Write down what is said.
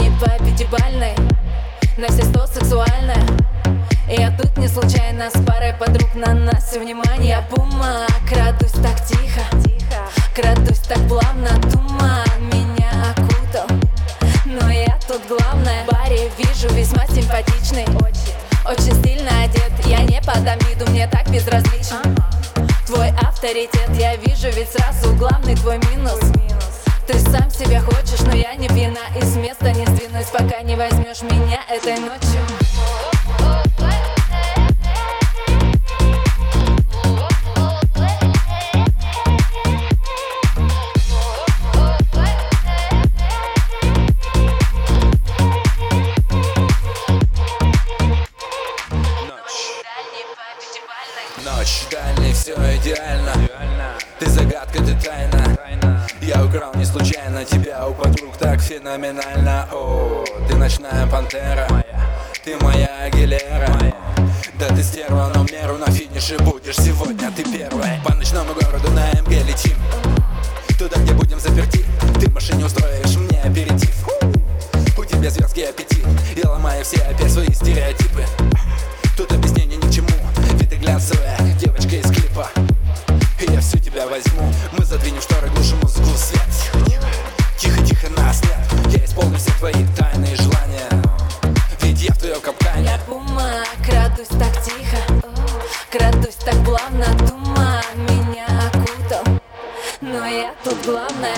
не по пятибальной На все сто сексуальная Я тут не случайно с парой подруг на нас все внимание. Бума, крадусь так тихо, крадусь так плавно Туман меня окутал, но я тут главное В баре вижу весьма симпатичный, очень, очень стильно одет Я не подам виду, мне так безразлично. Твой авторитет я вижу, ведь сразу главный твой минус. Ты сам себя хочешь, но я не вина. И с места пока не возьмешь меня этой ночью. Ночь дальний, все идеально. Ты загадка, ты тайна Я украл не случайно. Тебя у подруг так феноменально. О, ты ночная пантера Ты моя Агилера. Да ты стерва, но меру на финише будешь Сегодня ты первая. По ночному городу на МГ летим. Туда, где будем заперти. Ты в машине устроишь мне аперитив. У тебя зверский аппетит. Я ломаю все опять свои стереотипы возьму. Мы задвинем шторы, глушим музыку, свет. Тихо-тихо, нас нет. Я исполню все твои тайные желания. Ведь я в твоем капкане. Я бумаг, крадусь так тихо. Крадусь так плавно, туман меня окутал. Но я тут главное